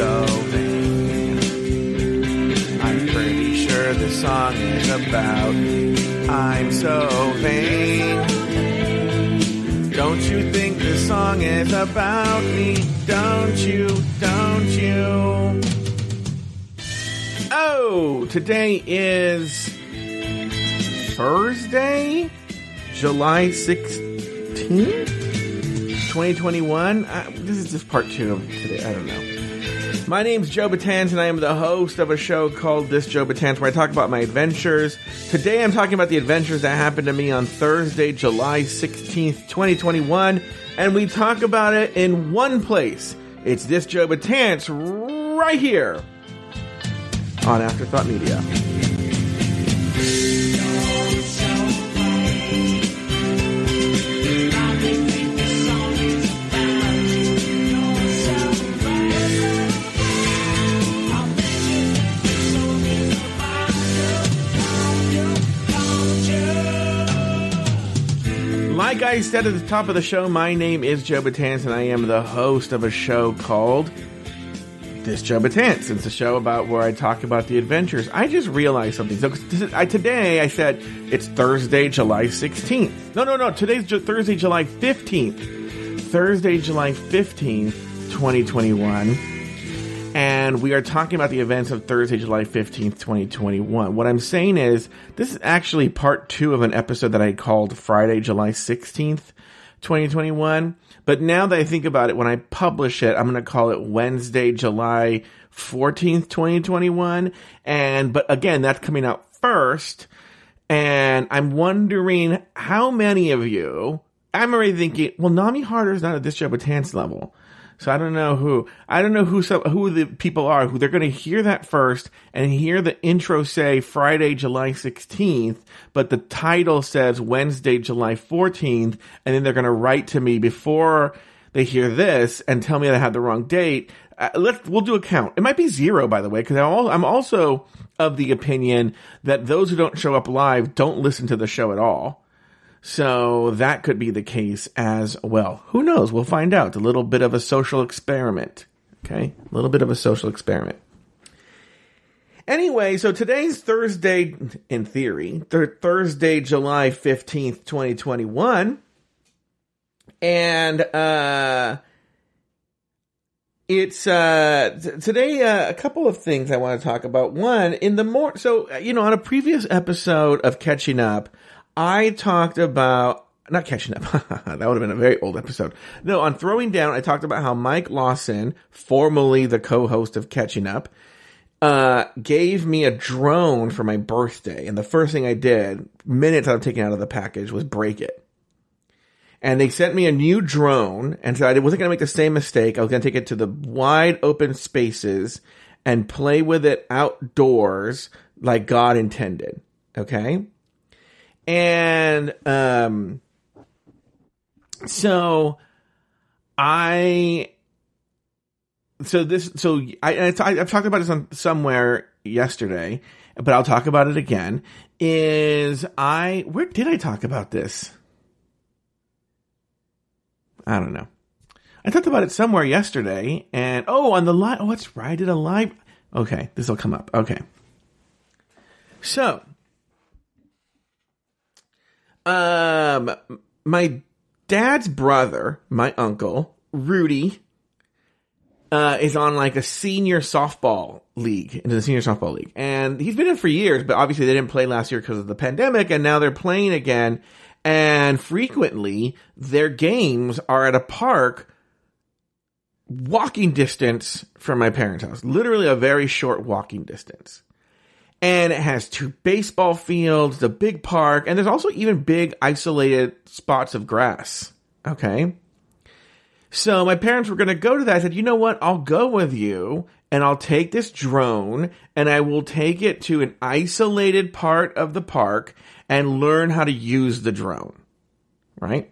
so vain. I'm pretty sure this song is about me. I'm so vain. Don't you think this song is about me? Don't you? Don't you? Oh, today is Thursday, July 16th, 2021. Uh, this is just part two of today. I don't know. My name's Joe Betance, and I am the host of a show called This Joe Betance, where I talk about my adventures. Today, I'm talking about the adventures that happened to me on Thursday, July 16th, 2021, and we talk about it in one place. It's This Joe Betance right here on Afterthought Media. Like I said at the top of the show, my name is Joe Betance, and I am the host of a show called This Joe Betance. It's a show about where I talk about the adventures. I just realized something. So I, today I said it's Thursday, July 16th. No, no, no. Today's Ju- Thursday, July 15th. Thursday, July 15th, 2021 and we are talking about the events of Thursday, July 15th, 2021. What I'm saying is, this is actually part two of an episode that I called Friday, July 16th, 2021. But now that I think about it, when I publish it, I'm going to call it Wednesday, July 14th, 2021. And, but again, that's coming out first. And I'm wondering how many of you, I'm already thinking, well, Nami Harder is not at this with Tans level. So I don't know who I don't know who some, who the people are who they're going to hear that first and hear the intro say Friday, July 16th, but the title says Wednesday, July 14th, and then they're going to write to me before they hear this and tell me that I had the wrong date. Uh, let's we'll do a count. It might be zero, by the way, because I'm also of the opinion that those who don't show up live don't listen to the show at all. So that could be the case as well. Who knows? We'll find out. A little bit of a social experiment. Okay? A little bit of a social experiment. Anyway, so today's Thursday, in theory, th- Thursday, July 15th, 2021. And, uh, it's uh t- today uh, a couple of things I want to talk about. One, in the more so you know on a previous episode of Catching Up, I talked about not catching up. that would have been a very old episode. No, on throwing down, I talked about how Mike Lawson, formerly the co-host of Catching Up, uh, gave me a drone for my birthday, and the first thing I did, minutes out of taking out of the package, was break it. And they sent me a new drone, and said I wasn't going to make the same mistake. I was going to take it to the wide open spaces and play with it outdoors like God intended. Okay and um so i so this so I, I have talked about this on somewhere yesterday but i'll talk about it again is i where did i talk about this? I don't know. I talked about it somewhere yesterday and oh on the live oh right I did a live okay this will come up okay. So um, my dad's brother, my uncle, Rudy, uh, is on like a senior softball league, into the senior softball league. And he's been in for years, but obviously they didn't play last year because of the pandemic, and now they're playing again. And frequently, their games are at a park walking distance from my parents' house. Literally a very short walking distance and it has two baseball fields, the big park, and there's also even big isolated spots of grass. Okay. So my parents were going to go to that. I said, you know what? I'll go with you and I'll take this drone and I will take it to an isolated part of the park and learn how to use the drone. Right?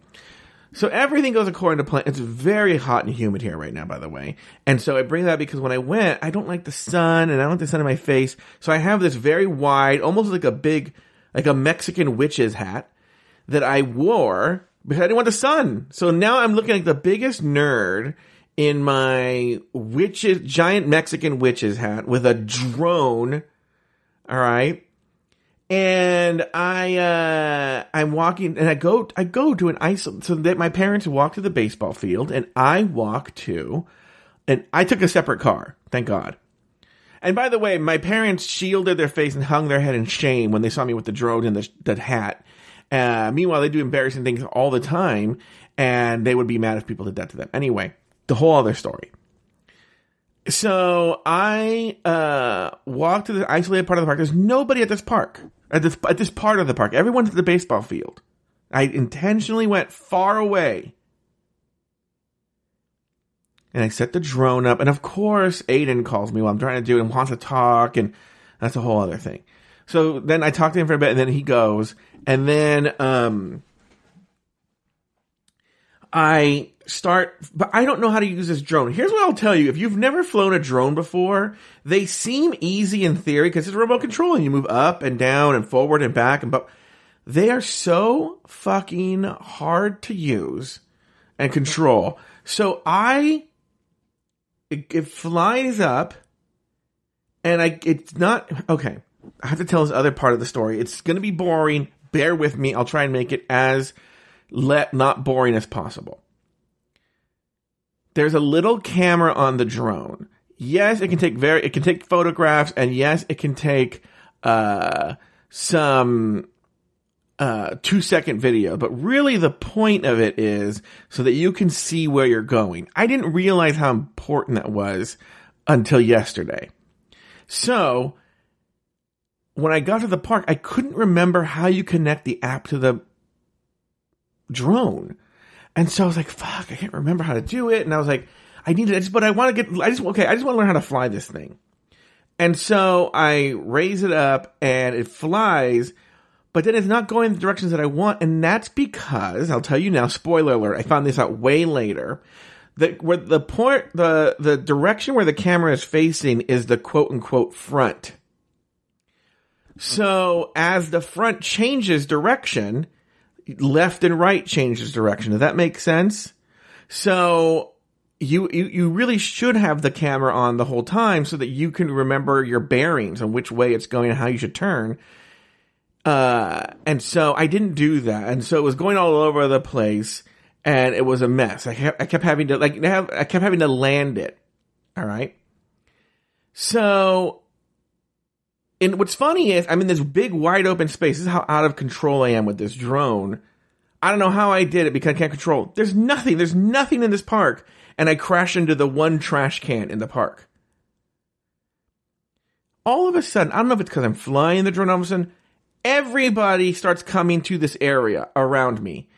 So everything goes according to plan. It's very hot and humid here right now, by the way. And so I bring that because when I went, I don't like the sun and I don't like the sun in my face. So I have this very wide, almost like a big, like a Mexican witch's hat that I wore because I didn't want the sun. So now I'm looking like the biggest nerd in my witches, giant Mexican witch's hat with a drone. All right. And I, uh, I'm walking and I go, I go to an ice, so that my parents walk to the baseball field and I walk to, and I took a separate car. Thank God. And by the way, my parents shielded their face and hung their head in shame when they saw me with the drone and the, the hat. Uh, meanwhile, they do embarrassing things all the time, and they would be mad if people did that to them. Anyway, the whole other story. So I uh, walked to the isolated part of the park. There's nobody at this park, at this at this part of the park. Everyone's at the baseball field. I intentionally went far away. And I set the drone up, and of course, Aiden calls me while I'm trying to do it and wants to talk, and that's a whole other thing. So then I talk to him for a bit, and then he goes, and then um, I start, but I don't know how to use this drone. Here's what I'll tell you. If you've never flown a drone before, they seem easy in theory because it's remote control and you move up and down and forward and back and but they are so fucking hard to use and control. So I, it, it flies up and I, it's not, okay. I have to tell this other part of the story. It's going to be boring. Bear with me. I'll try and make it as let not boring as possible. There's a little camera on the drone. Yes, it can take very it can take photographs and yes, it can take uh some uh, two second video, but really the point of it is so that you can see where you're going. I didn't realize how important that was until yesterday. So when I got to the park, I couldn't remember how you connect the app to the drone. And so I was like, fuck, I can't remember how to do it. And I was like, I need it, but I want to get, I just, okay, I just want to learn how to fly this thing. And so I raise it up and it flies, but then it's not going the directions that I want. And that's because, I'll tell you now, spoiler alert, I found this out way later. That where the point, the, the direction where the camera is facing is the quote unquote front. So as the front changes direction, left and right changes direction. Does that make sense? So you, you you really should have the camera on the whole time so that you can remember your bearings and which way it's going and how you should turn. Uh, and so I didn't do that, and so it was going all over the place, and it was a mess. I kept I kept having to like have I kept having to land it. All right. So and what's funny is I'm in this big wide open space. This is how out of control I am with this drone. I don't know how I did it because I can't control. There's nothing. There's nothing in this park. And I crash into the one trash can in the park. All of a sudden, I don't know if it's because I'm flying the drone, all of a sudden, everybody starts coming to this area around me.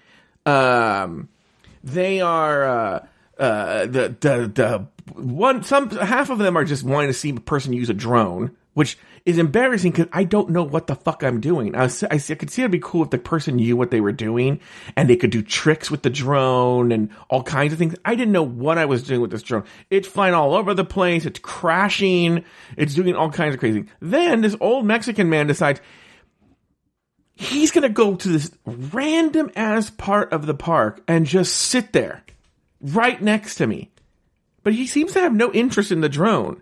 Um, they are, uh, uh, the, the, the one, some, half of them are just wanting to see a person use a drone, which is embarrassing because I don't know what the fuck I'm doing. I, was, I, I could see it'd be cool if the person knew what they were doing and they could do tricks with the drone and all kinds of things. I didn't know what I was doing with this drone. It's flying all over the place. It's crashing. It's doing all kinds of crazy. Then this old Mexican man decides he's going to go to this random ass part of the park and just sit there right next to me. But he seems to have no interest in the drone.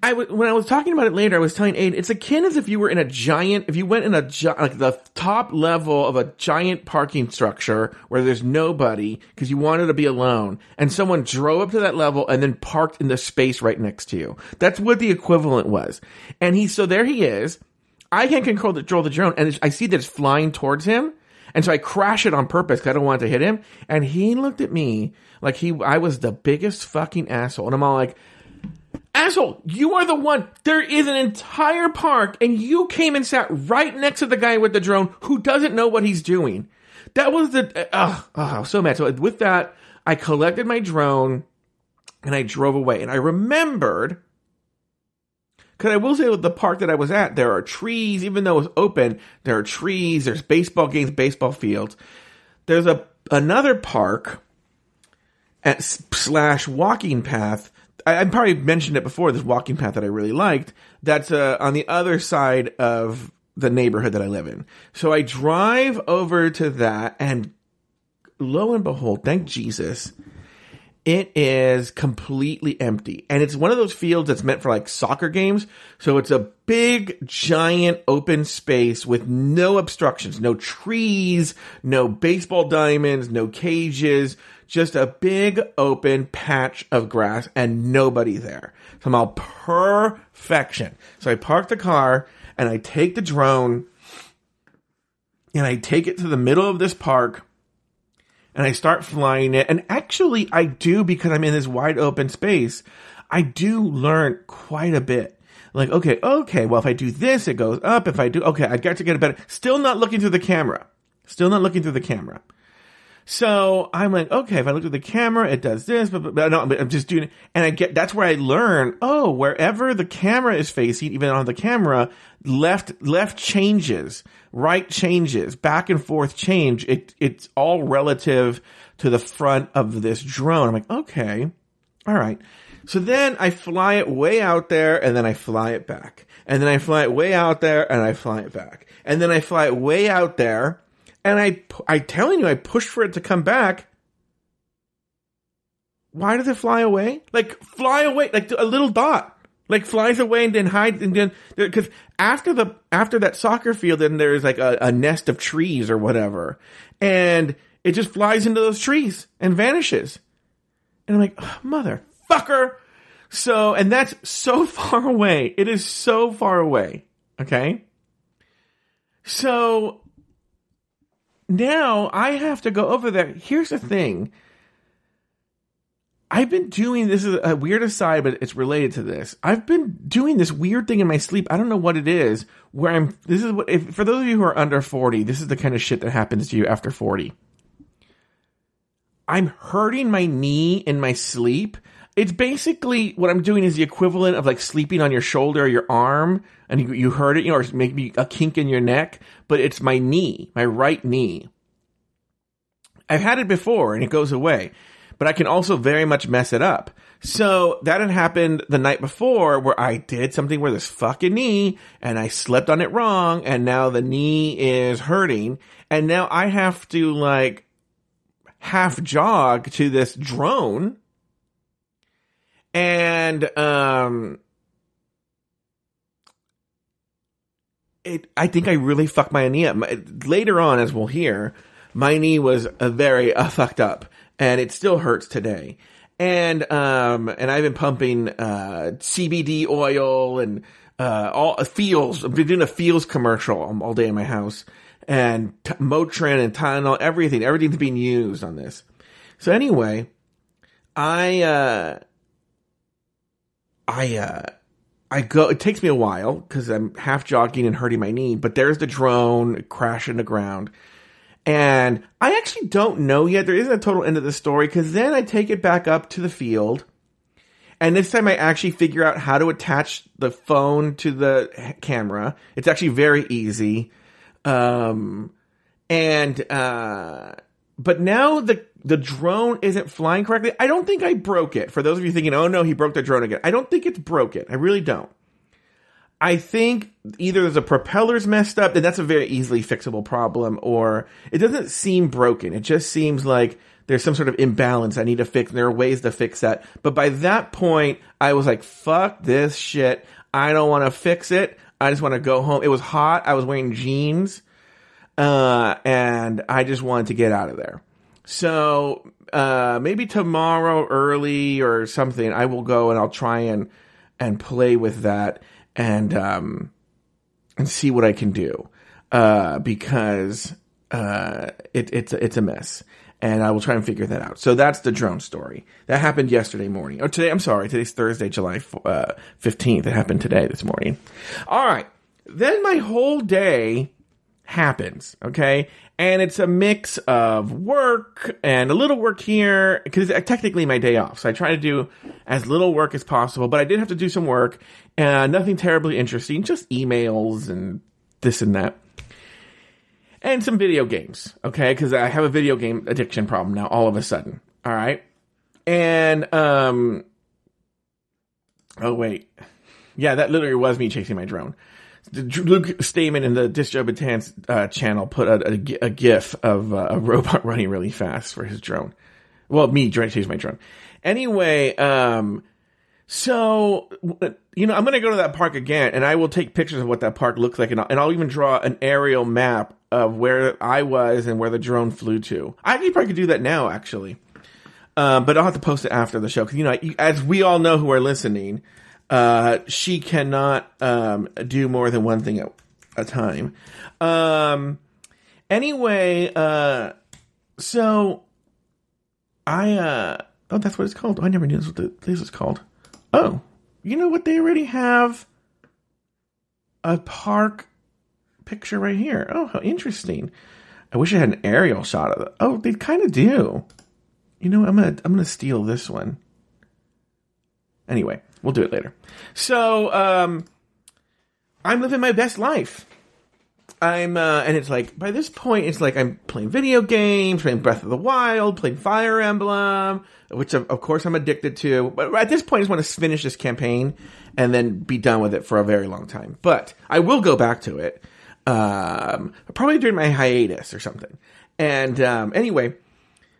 I w- when I was talking about it later, I was telling Aid, it's akin as if you were in a giant, if you went in a gi- like the top level of a giant parking structure where there's nobody because you wanted to be alone, and someone drove up to that level and then parked in the space right next to you. That's what the equivalent was. And he, so there he is. I can't control the, control the drone, and I see that it's flying towards him, and so I crash it on purpose because I don't want to hit him. And he looked at me like he, I was the biggest fucking asshole, and I'm all like asshole, you are the one. There is an entire park, and you came and sat right next to the guy with the drone who doesn't know what he's doing. That was the. Uh, oh, so mad. So with that, I collected my drone and I drove away. And I remembered. Because I will say with the park that I was at, there are trees, even though it's open, there are trees, there's baseball games, baseball fields. There's a another park at slash walking path I, I probably mentioned it before. This walking path that I really liked. That's uh, on the other side of the neighborhood that I live in. So I drive over to that, and lo and behold, thank Jesus, it is completely empty. And it's one of those fields that's meant for like soccer games. So it's a big, giant open space with no obstructions, no trees, no baseball diamonds, no cages, just a big open patch of grass and nobody there. Somehow perfection. So I park the car and I take the drone and I take it to the middle of this park and I start flying it. And actually, I do because I'm in this wide open space. I do learn quite a bit. Like, okay, okay, well, if I do this, it goes up. If I do, okay, I got to get a better. Still not looking through the camera. Still not looking through the camera. So I'm like, okay, if I look at the camera, it does this, but, but, but no, I'm just doing it. And I get, that's where I learn, oh, wherever the camera is facing, even on the camera, left, left changes, right changes, back and forth change. It, it's all relative to the front of this drone. I'm like, okay, all right. So then I fly it way out there and then I fly it back. And then I fly it way out there and I fly it back. And then I fly it way out there and I, I telling you, I pushed for it to come back. Why does it fly away? Like fly away, like a little dot, like flies away and then hides and then because after the after that soccer field, then there's like a, a nest of trees or whatever, and it just flies into those trees and vanishes. And I'm like, motherfucker. So, and that's so far away. It is so far away. Okay. So now I have to go over there. Here's the thing. I've been doing this is a weird aside, but it's related to this. I've been doing this weird thing in my sleep. I don't know what it is. Where I'm. This is what. If, for those of you who are under forty, this is the kind of shit that happens to you after forty. I'm hurting my knee in my sleep. It's basically what I'm doing is the equivalent of like sleeping on your shoulder or your arm, and you, you hurt it, you know, or maybe a kink in your neck. But it's my knee, my right knee. I've had it before, and it goes away but I can also very much mess it up. So that had happened the night before where I did something where this fucking knee and I slept on it wrong and now the knee is hurting and now I have to like half jog to this drone and um it I think I really fucked my knee up. Later on as we'll hear, my knee was a very uh, fucked up and it still hurts today. And um, and I've been pumping uh, CBD oil and uh, all uh, feels. I've been doing a feels commercial all day in my house, and t- Motrin and Tylenol, everything, everything's being used on this. So anyway, I uh, I uh, I go. It takes me a while because I'm half jogging and hurting my knee. But there's the drone crashing the ground. And I actually don't know yet. There isn't a total end of the story because then I take it back up to the field. And this time I actually figure out how to attach the phone to the camera. It's actually very easy. Um, and, uh, but now the, the drone isn't flying correctly. I don't think I broke it. For those of you thinking, oh no, he broke the drone again. I don't think it's broken. I really don't. I think either there's a propeller's messed up, and that's a very easily fixable problem, or it doesn't seem broken. It just seems like there's some sort of imbalance I need to fix, and there are ways to fix that. But by that point, I was like, fuck this shit. I don't want to fix it. I just want to go home. It was hot. I was wearing jeans. Uh, and I just wanted to get out of there. So, uh, maybe tomorrow early or something, I will go and I'll try and, and play with that and um, and see what I can do uh, because uh, it, it's it's a mess, and I will try and figure that out. So that's the drone story that happened yesterday morning. Oh, today I'm sorry, today's Thursday, July uh, fifteenth. it happened today this morning. All right, then my whole day happens. Okay, and it's a mix of work and a little work here because technically my day off. So I try to do as little work as possible, but I did have to do some work and nothing terribly interesting, just emails and this and that. And some video games, okay? Because I have a video game addiction problem now all of a sudden. All right. And, um, oh, wait. Yeah, that literally was me chasing my drone. Luke Stamen in the Joe uh, channel put a, a, a GIF of uh, a robot running really fast for his drone. Well, me trying to chase my drone. Anyway, um, so you know, I'm going to go to that park again, and I will take pictures of what that park looks like, and I'll, and I'll even draw an aerial map of where I was and where the drone flew to. I probably could do that now, actually. Um, but I'll have to post it after the show because you know, as we all know who are listening, uh, she cannot um, do more than one thing at a time. Um, anyway, uh, so I uh, oh, that's what it's called. Oh, I never knew this what this was called. Oh, you know what? They already have a park picture right here. Oh, how interesting. I wish I had an aerial shot of it. Oh, they kind of do. You know, I'm gonna I'm gonna steal this one. Anyway, we'll do it later. So, um, I'm living my best life. I'm, uh, and it's like, by this point, it's like I'm playing video games, playing Breath of the Wild, playing Fire Emblem, which of, of course I'm addicted to. But at this point, I just want to finish this campaign and then be done with it for a very long time. But I will go back to it, um, probably during my hiatus or something. And, um, anyway,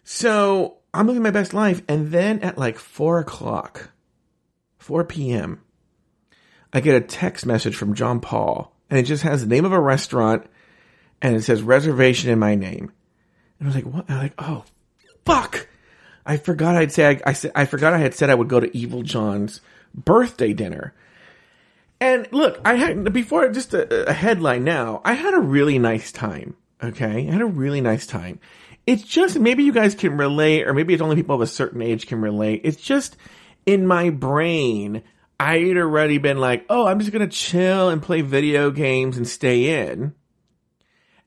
so I'm living my best life. And then at like four o'clock, 4 p.m., I get a text message from John Paul and it just has the name of a restaurant and it says reservation in my name. And I was like, what? I'm like, oh, fuck. I forgot I'd say, I, I, I forgot I had said I would go to Evil John's birthday dinner. And look, I had, before just a, a headline now, I had a really nice time. Okay. I had a really nice time. It's just, maybe you guys can relate, or maybe it's only people of a certain age can relate. It's just in my brain, I had already been like, oh, I'm just going to chill and play video games and stay in.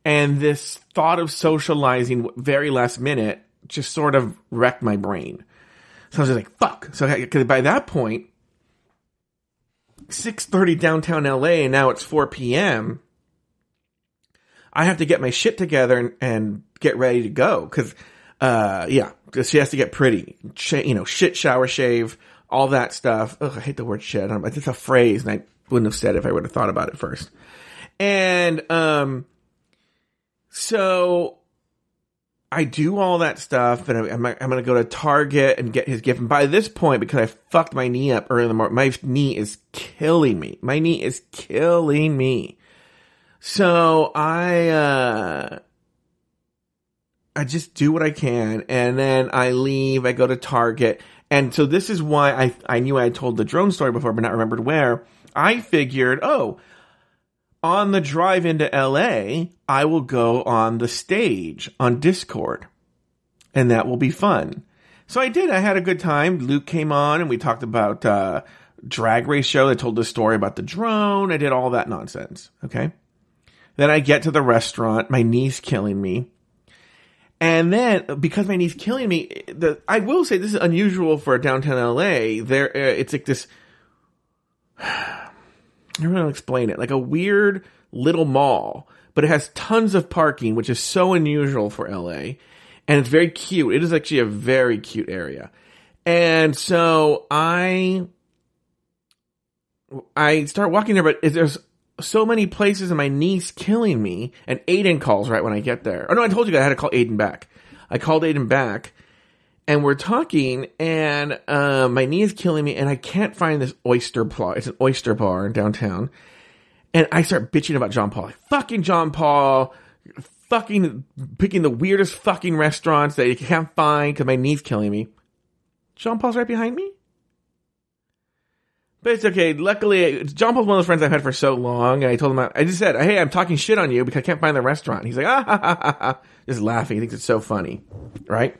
And this thought of socializing very last minute just sort of wrecked my brain. So I was just like, fuck. So because by that point, 6.30 downtown LA and now it's 4 p.m. I have to get my shit together and, and get ready to go. Cause, uh, yeah, she has to get pretty, you know, shit shower shave, all that stuff. Ugh, I hate the word shit. It's a phrase, and I wouldn't have said it if I would have thought about it first. And um, so I do all that stuff, and I'm, I'm going to go to Target and get his gift. And by this point, because I fucked my knee up early in the morning, my knee is killing me. My knee is killing me. So I, uh, I just do what I can, and then I leave. I go to Target, and so this is why I I knew I had told the drone story before, but not remembered where. I figured, oh, on the drive into LA, I will go on the stage on Discord, and that will be fun. So I did. I had a good time. Luke came on, and we talked about uh, drag race show. I told the story about the drone. I did all that nonsense. Okay. Then I get to the restaurant. My knee's killing me. And then because my knee's killing me, the I will say this is unusual for downtown LA. There, uh, it's like this. I don't know how to explain it. Like a weird little mall, but it has tons of parking, which is so unusual for LA, and it's very cute. It is actually a very cute area, and so I I start walking there, but there's so many places and my knee's killing me. And Aiden calls right when I get there. Oh no, I told you I had to call Aiden back. I called Aiden back and we're talking and uh, my knee is killing me and I can't find this oyster bar. It's an oyster bar in downtown. And I start bitching about John Paul. Like, fucking John Paul, fucking picking the weirdest fucking restaurants that you can't find because my knee's killing me. John Paul's right behind me? But it's okay. Luckily, John Paul's one of those friends I've had for so long. I told him, I just said, hey, I'm talking shit on you because I can't find the restaurant. He's like, ah, ha, ha, ha, ha. just laughing. He thinks it's so funny. Right?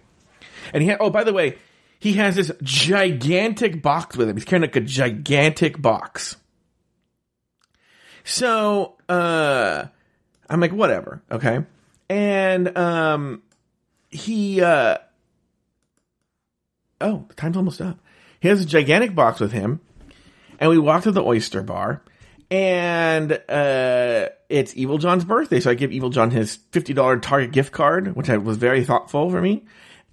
And he oh, by the way, he has this gigantic box with him. He's carrying like a gigantic box. So, uh, I'm like, whatever. Okay. And, um, he, uh, oh, the time's almost up. He has a gigantic box with him and we walk to the oyster bar and uh, it's Evil John's birthday, so I give Evil John his fifty dollar Target gift card, which I, was very thoughtful for me.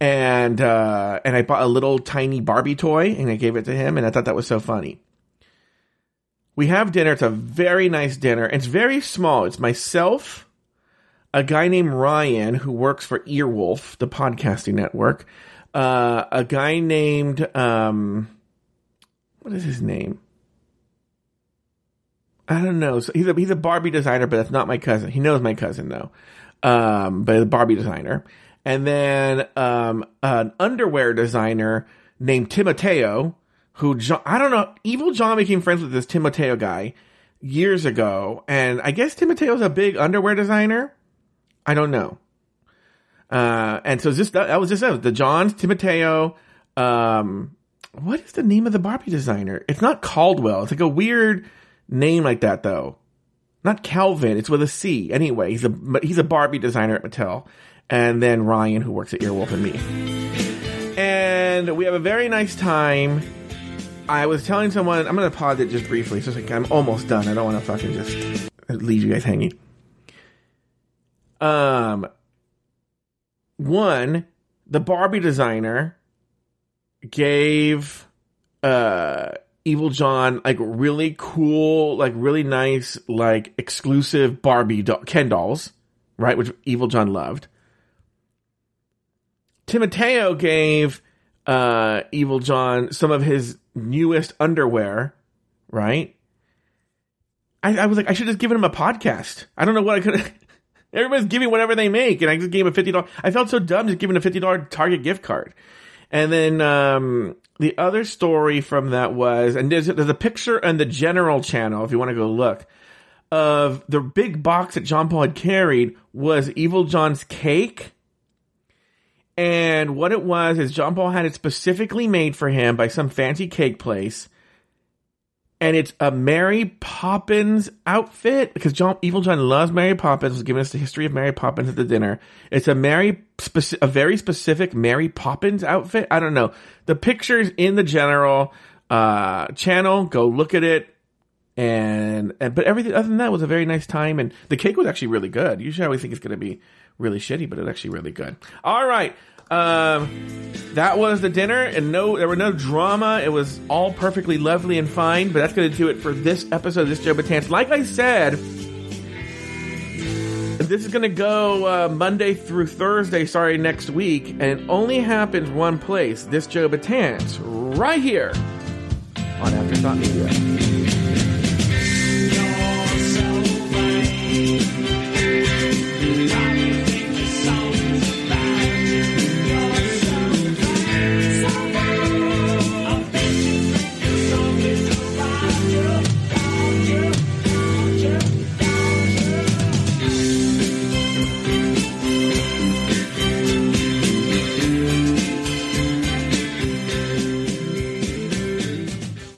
And uh, and I bought a little tiny Barbie toy and I gave it to him, and I thought that was so funny. We have dinner. It's a very nice dinner. It's very small. It's myself, a guy named Ryan who works for Earwolf, the podcasting network, uh, a guy named um, what is his name? I don't know. So he's a he's a Barbie designer, but that's not my cousin. He knows my cousin though, um, but a Barbie designer. And then um, an underwear designer named Timoteo, who John, I don't know. Evil John became friends with this Timoteo guy years ago, and I guess Timoteo's a big underwear designer. I don't know. Uh, and so this that, was just the Johns Timoteo. Um, what is the name of the Barbie designer? It's not Caldwell. It's like a weird name like that though. Not Calvin. It's with a C. Anyway, he's a he's a Barbie designer at Mattel, and then Ryan who works at Earwolf and me. And we have a very nice time. I was telling someone I'm gonna pause it just briefly, so like I'm almost done. I don't want to fucking just leave you guys hanging. Um, one, the Barbie designer gave uh Evil John like really cool, like really nice, like exclusive Barbie do- Ken dolls, right? Which Evil John loved. Timoteo gave uh, Evil John some of his newest underwear, right? I, I was like, I should have given him a podcast. I don't know what I could. Everybody's giving whatever they make, and I just gave him a fifty dollars. I felt so dumb just giving a fifty dollar Target gift card. And then um, the other story from that was, and there's, there's a picture on the general channel if you want to go look of the big box that John Paul had carried was Evil John's cake. And what it was is John Paul had it specifically made for him by some fancy cake place and it's a Mary Poppins outfit because John Evil John loves Mary Poppins. Was giving us the history of Mary Poppins at the dinner. It's a Mary a very specific Mary Poppins outfit. I don't know the pictures in the general uh, channel. Go look at it. And, and but everything other than that was a very nice time, and the cake was actually really good. Usually, I always think it's going to be really shitty, but it's actually really good. All right, um, that was the dinner, and no, there were no drama. It was all perfectly lovely and fine. But that's going to do it for this episode of this Joe Betance. Like I said, this is going to go uh, Monday through Thursday, sorry, next week, and it only happens one place. This Joe Betance, right here on Afterthought Media.